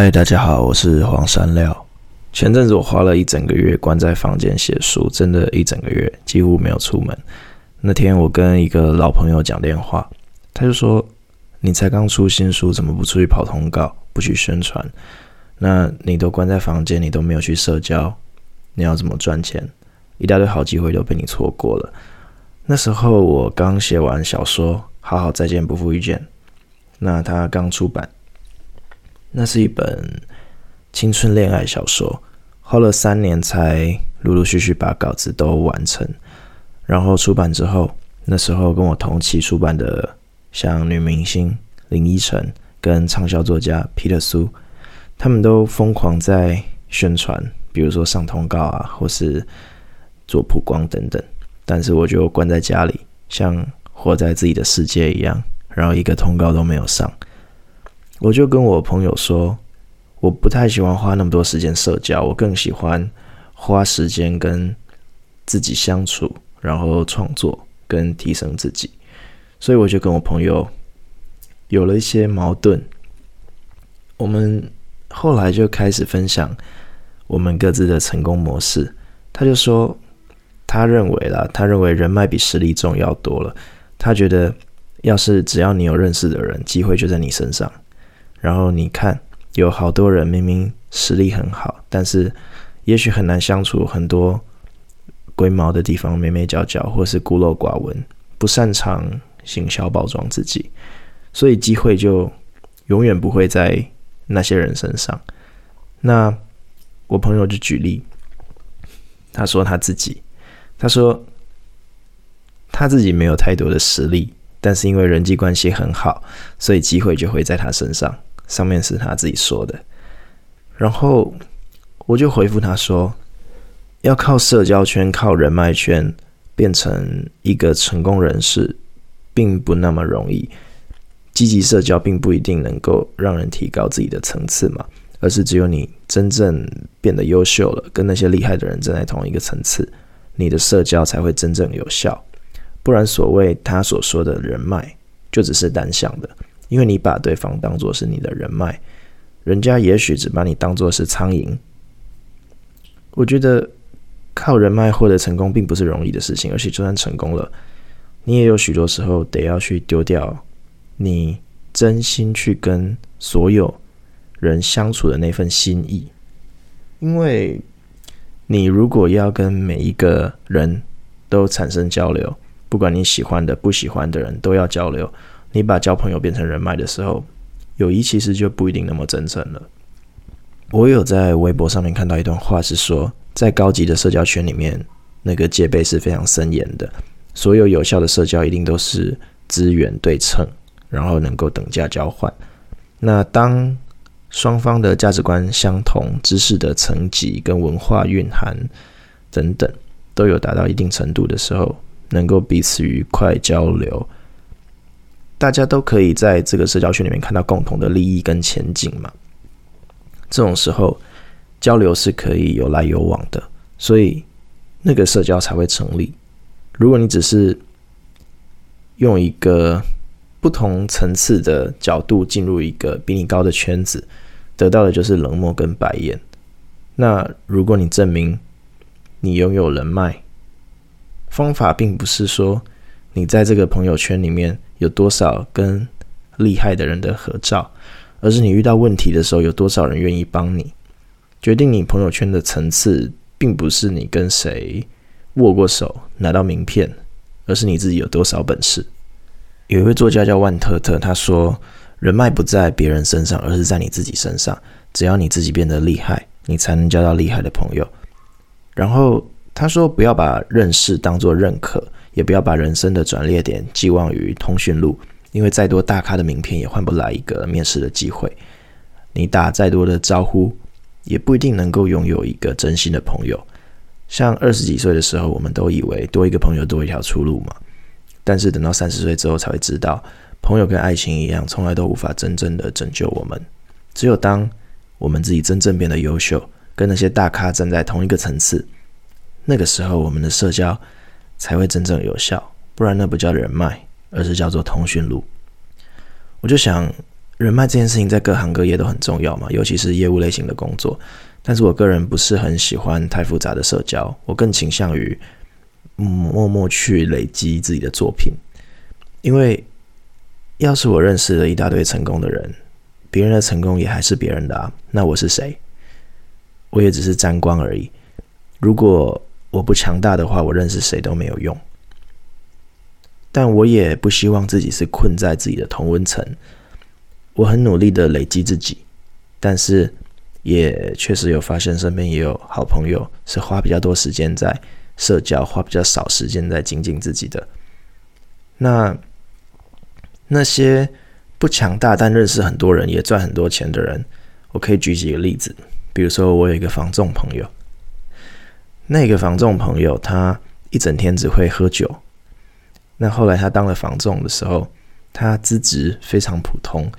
嗨，大家好，我是黄山料。前阵子我花了一整个月关在房间写书，真的，一整个月几乎没有出门。那天我跟一个老朋友讲电话，他就说：“你才刚出新书，怎么不出去跑通告，不去宣传？那你都关在房间，你都没有去社交，你要怎么赚钱？一大堆好机会都被你错过了。”那时候我刚写完小说《好好再见，不负遇见》，那他刚出版。那是一本青春恋爱小说，花了三年才陆陆续续把稿子都完成。然后出版之后，那时候跟我同期出版的像女明星林依晨跟畅销作家皮特苏，他们都疯狂在宣传，比如说上通告啊，或是做曝光等等。但是我就关在家里，像活在自己的世界一样，然后一个通告都没有上。我就跟我朋友说，我不太喜欢花那么多时间社交，我更喜欢花时间跟自己相处，然后创作跟提升自己。所以我就跟我朋友有了一些矛盾。我们后来就开始分享我们各自的成功模式。他就说，他认为啦，他认为人脉比实力重要多了。他觉得，要是只要你有认识的人，机会就在你身上。然后你看，有好多人明明实力很好，但是也许很难相处，很多龟毛的地方，眉眉角角，或是孤陋寡闻，不擅长行销包装自己，所以机会就永远不会在那些人身上。那我朋友就举例，他说他自己，他说他自己没有太多的实力，但是因为人际关系很好，所以机会就会在他身上。上面是他自己说的，然后我就回复他说，要靠社交圈、靠人脉圈变成一个成功人士，并不那么容易。积极社交并不一定能够让人提高自己的层次嘛，而是只有你真正变得优秀了，跟那些厉害的人站在同一个层次，你的社交才会真正有效。不然，所谓他所说的人脉，就只是单向的。因为你把对方当作是你的人脉，人家也许只把你当作是苍蝇。我觉得靠人脉获得成功并不是容易的事情，而且就算成功了，你也有许多时候得要去丢掉你真心去跟所有人相处的那份心意。因为你如果要跟每一个人都产生交流，不管你喜欢的、不喜欢的人都要交流。你把交朋友变成人脉的时候，友谊其实就不一定那么真诚了。我有在微博上面看到一段话，是说在高级的社交圈里面，那个戒备是非常森严的。所有有效的社交一定都是资源对称，然后能够等价交换。那当双方的价值观相同、知识的层级跟文化蕴含等等都有达到一定程度的时候，能够彼此愉快交流。大家都可以在这个社交圈里面看到共同的利益跟前景嘛。这种时候，交流是可以有来有往的，所以那个社交才会成立。如果你只是用一个不同层次的角度进入一个比你高的圈子，得到的就是冷漠跟白眼。那如果你证明你拥有人脉，方法并不是说你在这个朋友圈里面。有多少跟厉害的人的合照，而是你遇到问题的时候，有多少人愿意帮你。决定你朋友圈的层次，并不是你跟谁握过手拿到名片，而是你自己有多少本事。有一位作家叫万特特，他说：“人脉不在别人身上，而是在你自己身上。只要你自己变得厉害，你才能交到厉害的朋友。”然后他说：“不要把认识当作认可。”也不要把人生的转捩点寄望于通讯录，因为再多大咖的名片也换不来一个面试的机会。你打再多的招呼，也不一定能够拥有一个真心的朋友。像二十几岁的时候，我们都以为多一个朋友多一条出路嘛。但是等到三十岁之后，才会知道，朋友跟爱情一样，从来都无法真正的拯救我们。只有当我们自己真正变得优秀，跟那些大咖站在同一个层次，那个时候我们的社交。才会真正有效，不然那不叫人脉，而是叫做通讯录。我就想，人脉这件事情在各行各业都很重要嘛，尤其是业务类型的工作。但是我个人不是很喜欢太复杂的社交，我更倾向于默默去累积自己的作品。因为要是我认识了一大堆成功的人，别人的成功也还是别人的啊，那我是谁？我也只是沾光而已。如果我不强大的话，我认识谁都没有用。但我也不希望自己是困在自己的同温层。我很努力的累积自己，但是也确实有发现身边也有好朋友是花比较多时间在社交，花比较少时间在精进自己的。那那些不强大但认识很多人也赚很多钱的人，我可以举几个例子。比如说，我有一个房仲朋友，那个房仲朋友他一整天只会喝酒。那后来他当了房仲的时候，他资质非常普通。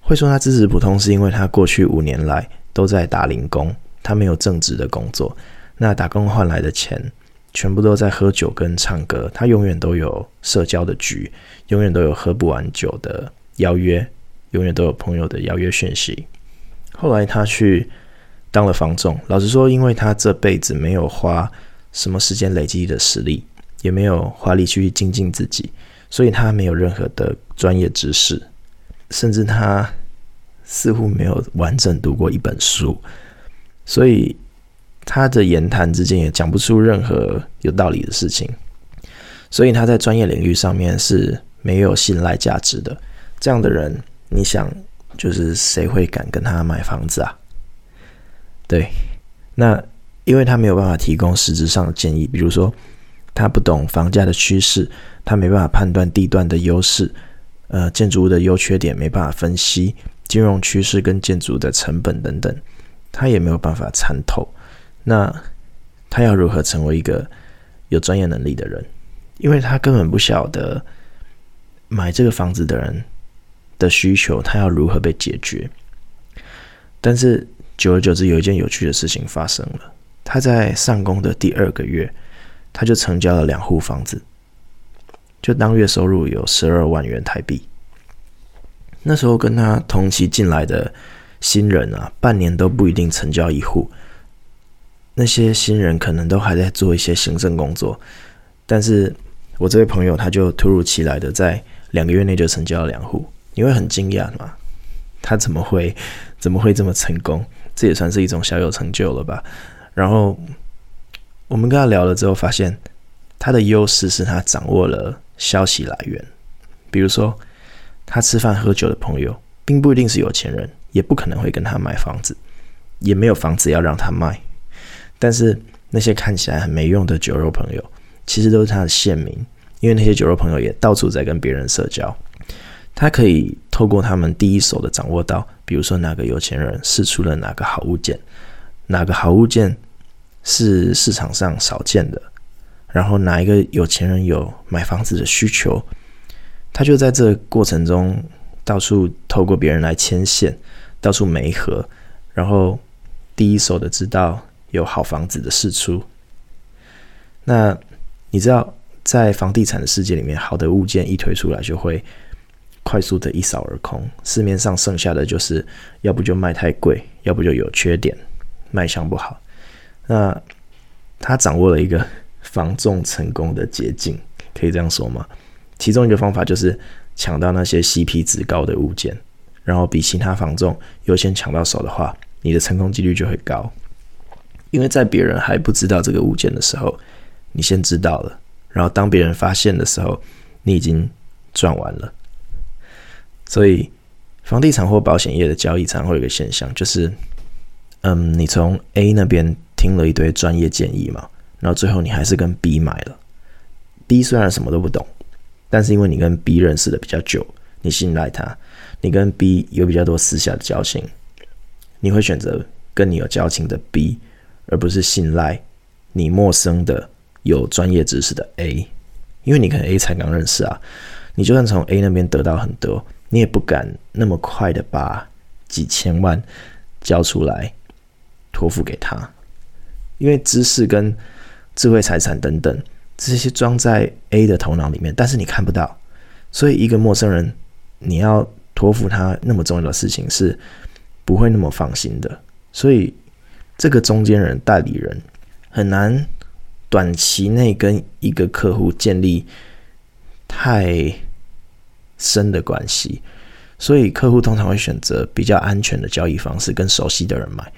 会说他资质普通，是因为他过去五年来都在打零工，他没有正职的工作。那打工换来的钱，全部都在喝酒跟唱歌。他永远都有社交的局，永远都有喝不完酒的邀约，永远都有朋友的邀约讯息。后来他去当了房仲，老实说，因为他这辈子没有花什么时间累积的实力。也没有花力去精进自己，所以他没有任何的专业知识，甚至他似乎没有完整读过一本书，所以他的言谈之间也讲不出任何有道理的事情，所以他在专业领域上面是没有信赖价值的。这样的人，你想，就是谁会敢跟他买房子啊？对，那因为他没有办法提供实质上的建议，比如说。他不懂房价的趋势，他没办法判断地段的优势，呃，建筑物的优缺点没办法分析，金融趋势跟建筑的成本等等，他也没有办法参透。那他要如何成为一个有专业能力的人？因为他根本不晓得买这个房子的人的需求，他要如何被解决。但是久而久之，有一件有趣的事情发生了。他在上工的第二个月。他就成交了两户房子，就当月收入有十二万元台币。那时候跟他同期进来的新人啊，半年都不一定成交一户。那些新人可能都还在做一些行政工作，但是我这位朋友他就突如其来的在两个月内就成交了两户，你会很惊讶嘛？他怎么会怎么会这么成功？这也算是一种小有成就了吧？然后。我们跟他聊了之后，发现他的优势是他掌握了消息来源。比如说，他吃饭喝酒的朋友，并不一定是有钱人，也不可能会跟他买房子，也没有房子要让他卖。但是那些看起来很没用的酒肉朋友，其实都是他的线民，因为那些酒肉朋友也到处在跟别人社交。他可以透过他们第一手的掌握到，比如说哪个有钱人试出了哪个好物件，哪个好物件。是市场上少见的，然后哪一个有钱人有买房子的需求，他就在这过程中到处透过别人来牵线，到处媒合，然后第一手的知道有好房子的释出。那你知道，在房地产的世界里面，好的物件一推出来就会快速的一扫而空，市面上剩下的就是要不就卖太贵，要不就有缺点，卖相不好。那他掌握了一个防重成功的捷径，可以这样说吗？其中一个方法就是抢到那些 CP 值高的物件，然后比其他房仲优先抢到手的话，你的成功几率就会高。因为在别人还不知道这个物件的时候，你先知道了，然后当别人发现的时候，你已经赚完了。所以，房地产或保险业的交易常会有个现象，就是，嗯，你从 A 那边。听了一堆专业建议嘛，然后最后你还是跟 B 买了。B 虽然什么都不懂，但是因为你跟 B 认识的比较久，你信赖他，你跟 B 有比较多私下的交情，你会选择跟你有交情的 B，而不是信赖你陌生的有专业知识的 A，因为你跟 A 才刚认识啊，你就算从 A 那边得到很多，你也不敢那么快的把几千万交出来托付给他。因为知识跟智慧财产等等这些装在 A 的头脑里面，但是你看不到，所以一个陌生人，你要托付他那么重要的事情是不会那么放心的。所以这个中间人、代理人很难短期内跟一个客户建立太深的关系。所以客户通常会选择比较安全的交易方式，跟熟悉的人买。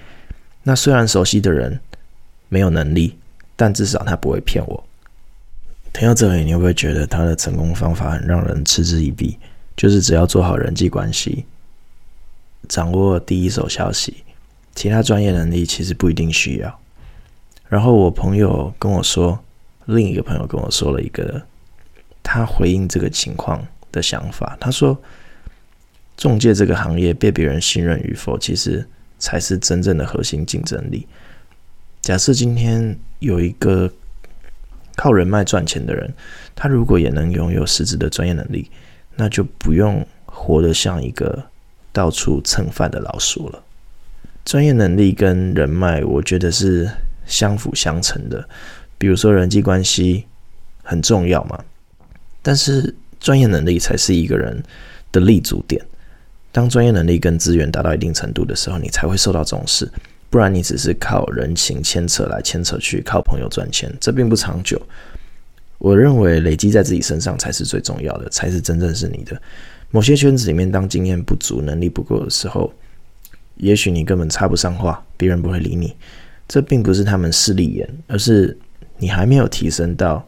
那虽然熟悉的人没有能力，但至少他不会骗我。听到这里，你会不会觉得他的成功方法很让人嗤之以鼻？就是只要做好人际关系，掌握第一手消息，其他专业能力其实不一定需要。然后我朋友跟我说，另一个朋友跟我说了一个他回应这个情况的想法，他说。中介这个行业被别人信任与否，其实才是真正的核心竞争力。假设今天有一个靠人脉赚钱的人，他如果也能拥有实质的专业能力，那就不用活得像一个到处蹭饭的老鼠了。专业能力跟人脉，我觉得是相辅相成的。比如说人际关系很重要嘛，但是专业能力才是一个人的立足点。当专业能力跟资源达到一定程度的时候，你才会受到重视。不然你只是靠人情牵扯来牵扯去，靠朋友赚钱，这并不长久。我认为累积在自己身上才是最重要的，才是真正是你的。某些圈子里面，当经验不足、能力不够的时候，也许你根本插不上话，别人不会理你。这并不是他们势利眼，而是你还没有提升到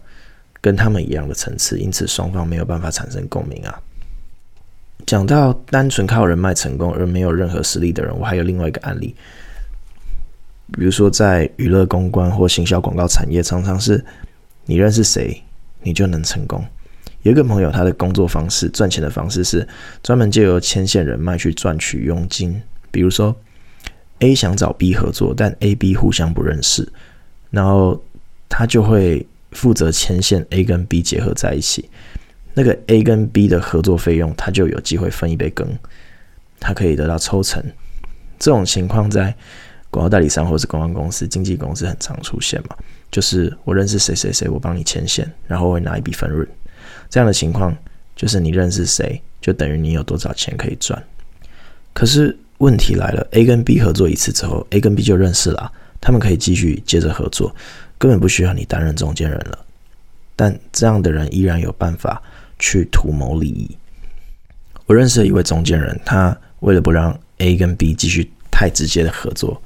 跟他们一样的层次，因此双方没有办法产生共鸣啊。讲到单纯靠人脉成功而没有任何实力的人，我还有另外一个案例。比如说，在娱乐公关或行销广告产业，常常是你认识谁，你就能成功。有一个朋友，他的工作方式、赚钱的方式是专门借由牵线人脉去赚取佣金。比如说，A 想找 B 合作，但 A、B 互相不认识，然后他就会负责牵线 A 跟 B 结合在一起。那个 A 跟 B 的合作费用，他就有机会分一杯羹，他可以得到抽成。这种情况在广告代理商或是公关公司、经纪公司很常出现嘛，就是我认识谁谁谁，我帮你牵线，然后我会拿一笔分润。这样的情况就是你认识谁，就等于你有多少钱可以赚。可是问题来了，A 跟 B 合作一次之后，A 跟 B 就认识了，他们可以继续接着合作，根本不需要你担任中间人了。但这样的人依然有办法。去图谋利益。我认识了一位中间人，他为了不让 A 跟 B 继续太直接的合作，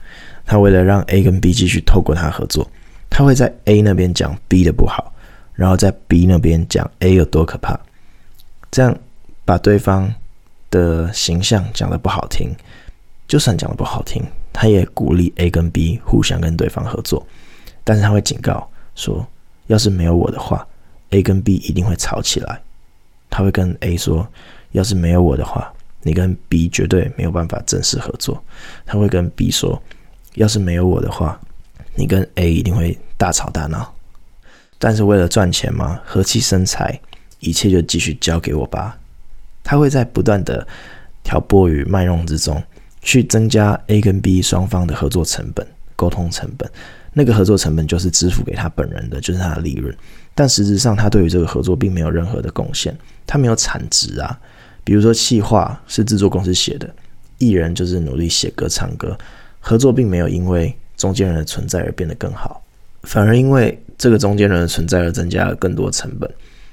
他为了让 A 跟 B 继续透过他合作，他会在 A 那边讲 B 的不好，然后在 B 那边讲 A 有多可怕，这样把对方的形象讲得不好听。就算讲得不好听，他也鼓励 A 跟 B 互相跟对方合作，但是他会警告说，要是没有我的话，A 跟 B 一定会吵起来。他会跟 A 说：“要是没有我的话，你跟 B 绝对没有办法正式合作。”他会跟 B 说：“要是没有我的话，你跟 A 一定会大吵大闹。”但是为了赚钱嘛，和气生财，一切就继续交给我吧。他会在不断的挑拨与卖弄之中，去增加 A 跟 B 双方的合作成本、沟通成本。那个合作成本就是支付给他本人的，就是他的利润。但实质上，他对于这个合作并没有任何的贡献，他没有产值啊。比如说，企划是制作公司写的，艺人就是努力写歌唱歌，合作并没有因为中间人的存在而变得更好，反而因为这个中间人的存在而增加了更多成本。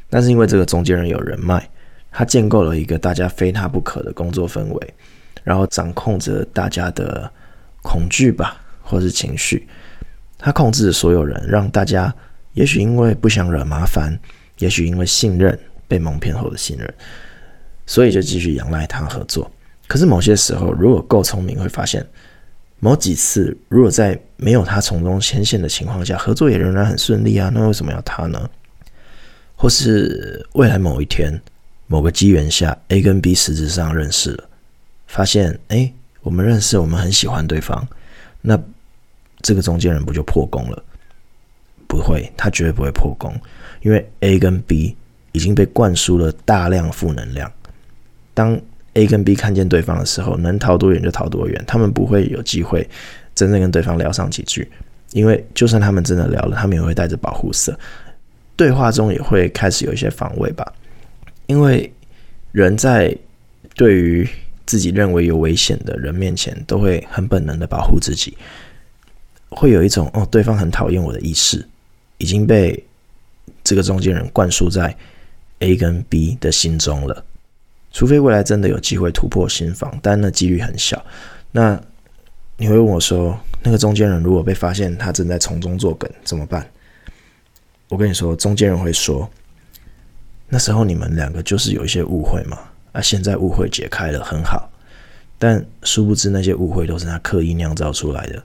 但是因为这个中间人有人脉，他建构了一个大家非他不可的工作氛围，然后掌控着大家的恐惧吧，或是情绪，他控制着所有人，让大家。也许因为不想惹麻烦，也许因为信任被蒙骗后的信任，所以就继续仰赖他合作。可是某些时候，如果够聪明，会发现某几次，如果在没有他从中牵线的情况下，合作也仍然很顺利啊。那为什么要他呢？或是未来某一天，某个机缘下，A 跟 B 实质上认识了，发现哎，我们认识，我们很喜欢对方，那这个中间人不就破功了？不会，他绝对不会破功，因为 A 跟 B 已经被灌输了大量负能量。当 A 跟 B 看见对方的时候，能逃多远就逃多远，他们不会有机会真正跟对方聊上几句，因为就算他们真的聊了，他们也会带着保护色，对话中也会开始有一些防卫吧。因为人在对于自己认为有危险的人面前，都会很本能的保护自己，会有一种哦，对方很讨厌我的意识，已经被这个中间人灌输在 A 跟 B 的心中了。除非未来真的有机会突破心防，但那几率很小。那你会问我说，那个中间人如果被发现他正在从中作梗怎么办？我跟你说，中间人会说，那时候你们两个就是有一些误会嘛。啊，现在误会解开了，很好。但殊不知那些误会都是他刻意酿造出来的。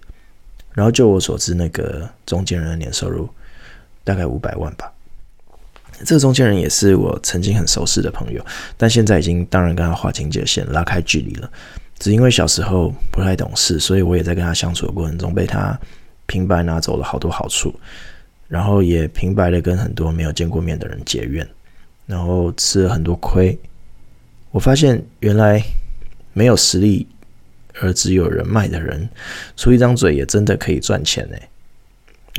然后就我所知，那个中间人的年收入大概五百万吧。这个中间人也是我曾经很熟识的朋友，但现在已经当然跟他划清界限，拉开距离了。只因为小时候不太懂事，所以我也在跟他相处的过程中被他平白拿走了好多好处，然后也平白的跟很多没有见过面的人结怨，然后吃了很多亏。我发现原来没有实力而只有人脉的人，出一张嘴也真的可以赚钱呢。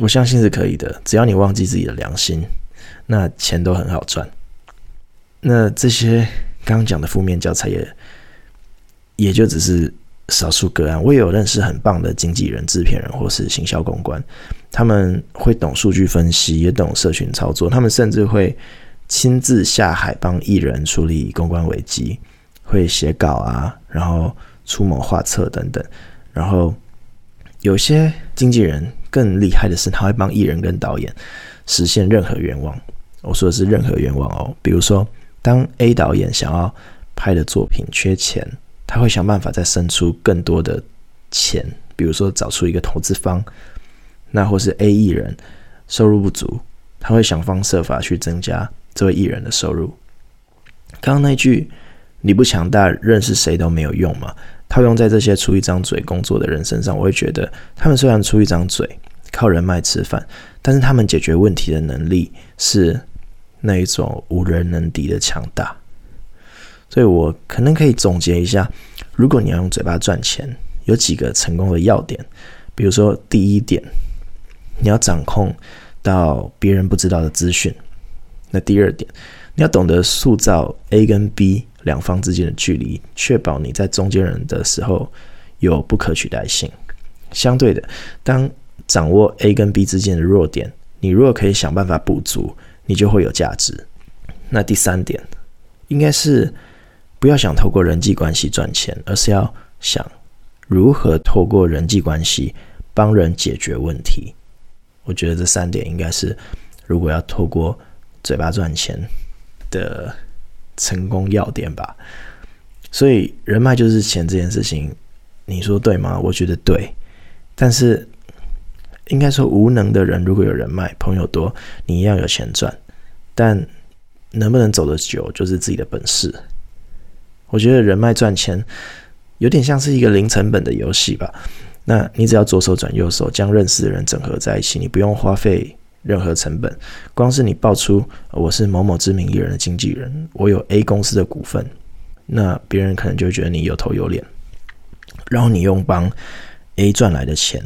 我相信是可以的，只要你忘记自己的良心，那钱都很好赚。那这些刚刚讲的负面教材也也就只是少数个案。我也有认识很棒的经纪人、制片人或是行销公关，他们会懂数据分析，也懂社群操作，他们甚至会。亲自下海帮艺人处理公关危机，会写稿啊，然后出谋划策等等。然后有些经纪人更厉害的是，他会帮艺人跟导演实现任何愿望。我说的是任何愿望哦，比如说当 A 导演想要拍的作品缺钱，他会想办法再生出更多的钱，比如说找出一个投资方。那或是 A 艺人收入不足，他会想方设法去增加。这位艺人的收入，刚刚那句“你不强大，认识谁都没有用”嘛，套用在这些出一张嘴工作的人身上，我会觉得他们虽然出一张嘴，靠人脉吃饭，但是他们解决问题的能力是那一种无人能敌的强大。所以我可能可以总结一下：如果你要用嘴巴赚钱，有几个成功的要点，比如说第一点，你要掌控到别人不知道的资讯。那第二点，你要懂得塑造 A 跟 B 两方之间的距离，确保你在中间人的时候有不可取代性。相对的，当掌握 A 跟 B 之间的弱点，你如果可以想办法补足，你就会有价值。那第三点，应该是不要想透过人际关系赚钱，而是要想如何透过人际关系帮人解决问题。我觉得这三点应该是，如果要透过嘴巴赚钱的成功要点吧，所以人脉就是钱这件事情，你说对吗？我觉得对，但是应该说无能的人如果有人脉，朋友多，你一样有钱赚，但能不能走得久就是自己的本事。我觉得人脉赚钱有点像是一个零成本的游戏吧，那你只要左手转右手，将认识的人整合在一起，你不用花费。任何成本，光是你爆出我是某某知名艺人的经纪人，我有 A 公司的股份，那别人可能就觉得你有头有脸，然后你用帮 A 赚来的钱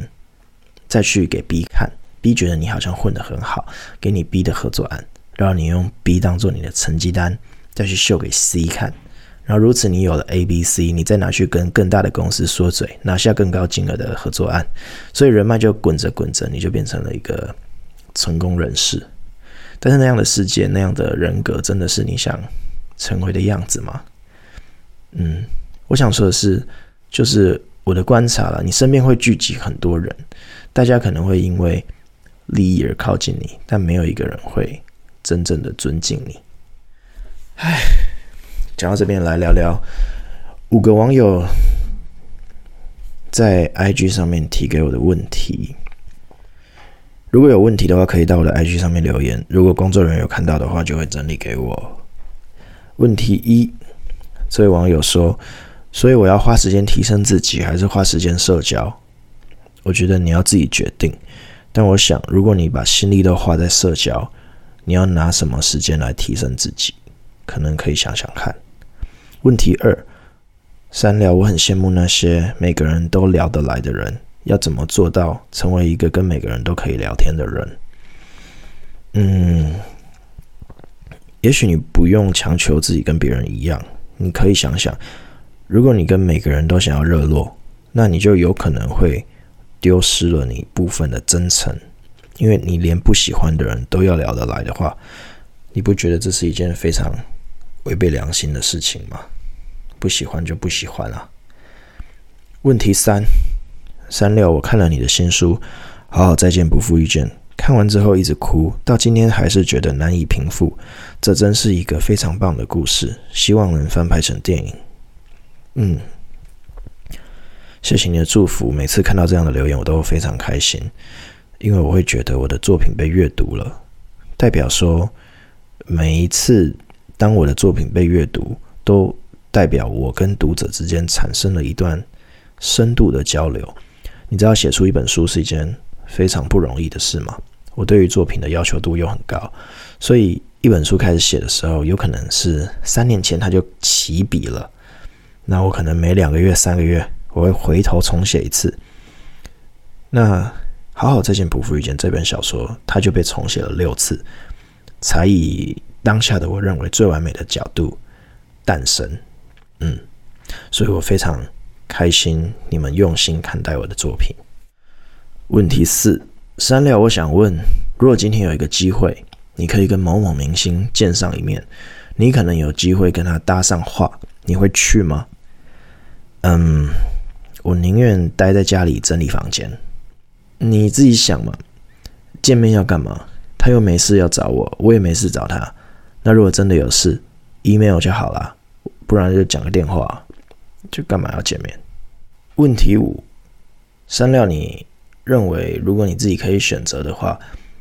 再去给 B 看，B 觉得你好像混得很好，给你 B 的合作案，然后你用 B 当做你的成绩单再去秀给 C 看，然后如此你有了 A、B、C，你再拿去跟更大的公司说嘴，拿下更高金额的合作案，所以人脉就滚着滚着，你就变成了一个。成功人士，但是那样的世界，那样的人格，真的是你想成为的样子吗？嗯，我想说的是，就是我的观察了，你身边会聚集很多人，大家可能会因为利益而靠近你，但没有一个人会真正的尊敬你。唉，讲到这边来聊聊五个网友在 IG 上面提给我的问题。如果有问题的话，可以到我的 IG 上面留言。如果工作人员有看到的话，就会整理给我。问题一，这位网友说：“所以我要花时间提升自己，还是花时间社交？”我觉得你要自己决定。但我想，如果你把心力都花在社交，你要拿什么时间来提升自己？可能可以想想看。问题二，三聊，我很羡慕那些每个人都聊得来的人。要怎么做到成为一个跟每个人都可以聊天的人？嗯，也许你不用强求自己跟别人一样，你可以想想，如果你跟每个人都想要热络，那你就有可能会丢失了你部分的真诚，因为你连不喜欢的人都要聊得来的话，你不觉得这是一件非常违背良心的事情吗？不喜欢就不喜欢啊。问题三，三六，我看了你的新书《好好再见，不负遇见》，看完之后一直哭，到今天还是觉得难以平复。这真是一个非常棒的故事，希望能翻拍成电影。嗯。谢谢你的祝福，每次看到这样的留言，我都非常开心，因为我会觉得我的作品被阅读了，代表说每一次当我的作品被阅读，都代表我跟读者之间产生了一段深度的交流。你知道，写出一本书是一件非常不容易的事吗？我对于作品的要求度又很高，所以一本书开始写的时候，有可能是三年前他就起笔了，那我可能每两个月、三个月。我会回头重写一次。那好好再见，不负遇见这本小说，它就被重写了六次，才以当下的我认为最完美的角度诞生。嗯，所以我非常开心你们用心看待我的作品。问题四，三料，我想问，如果今天有一个机会，你可以跟某某明星见上一面，你可能有机会跟他搭上话，你会去吗？嗯。我宁愿待在家里整理房间。你自己想嘛，见面要干嘛？他又没事要找我，我也没事找他。那如果真的有事，email 就好了，不然就讲个电话，就干嘛要见面？问题五，三料，你认为如果你自己可以选择的话，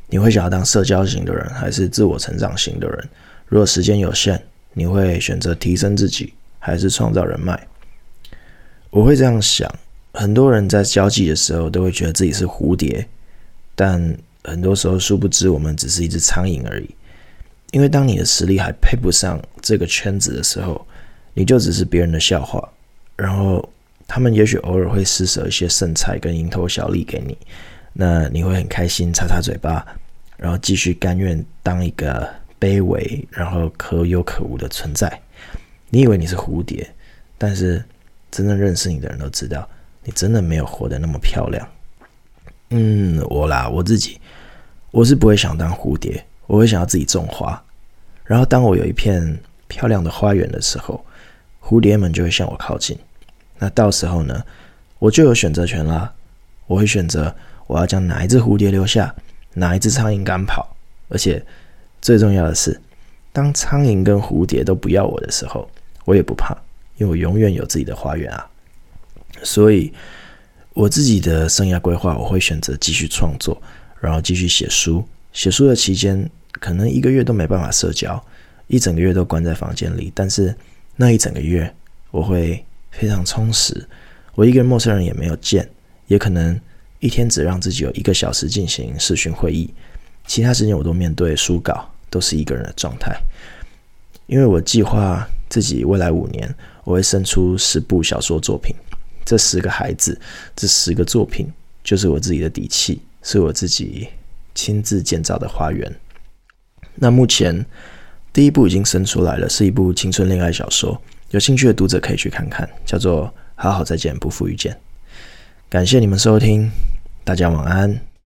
你会想要当社交型的人，还是自我成长型的人？如果时间有限，你会选择提升自己，还是创造人脉？我会这样想，很多人在交际的时候都会觉得自己是蝴蝶，但很多时候殊不知我们只是一只苍蝇而已。因为当你的实力还配不上这个圈子的时候，你就只是别人的笑话。然后他们也许偶尔会施舍一些剩菜跟蝇头小利给你，那你会很开心，擦擦嘴巴，然后继续甘愿当一个卑微然后可有可无的存在。你以为你是蝴蝶，但是。真正认识你的人都知道，你真的没有活得那么漂亮。嗯，我啦，我自己，我是不会想当蝴蝶，我会想要自己种花。然后当我有一片漂亮的花园的时候，蝴蝶们就会向我靠近。那到时候呢，我就有选择权啦。我会选择我要将哪一只蝴蝶留下，哪一只苍蝇赶跑。而且最重要的是，当苍蝇跟蝴蝶都不要我的时候，我也不怕。因为我永远有自己的花园啊，所以我自己的生涯规划，我会选择继续创作，然后继续写书。写书的期间，可能一个月都没办法社交，一整个月都关在房间里。但是那一整个月，我会非常充实。我一个人陌生人也没有见，也可能一天只让自己有一个小时进行视讯会议，其他时间我都面对书稿，都是一个人的状态。因为我计划自己未来五年。我会生出十部小说作品，这十个孩子，这十个作品，就是我自己的底气，是我自己亲自建造的花园。那目前第一部已经生出来了，是一部青春恋爱小说，有兴趣的读者可以去看看，叫做《好好再见，不负遇见》。感谢你们收听，大家晚安。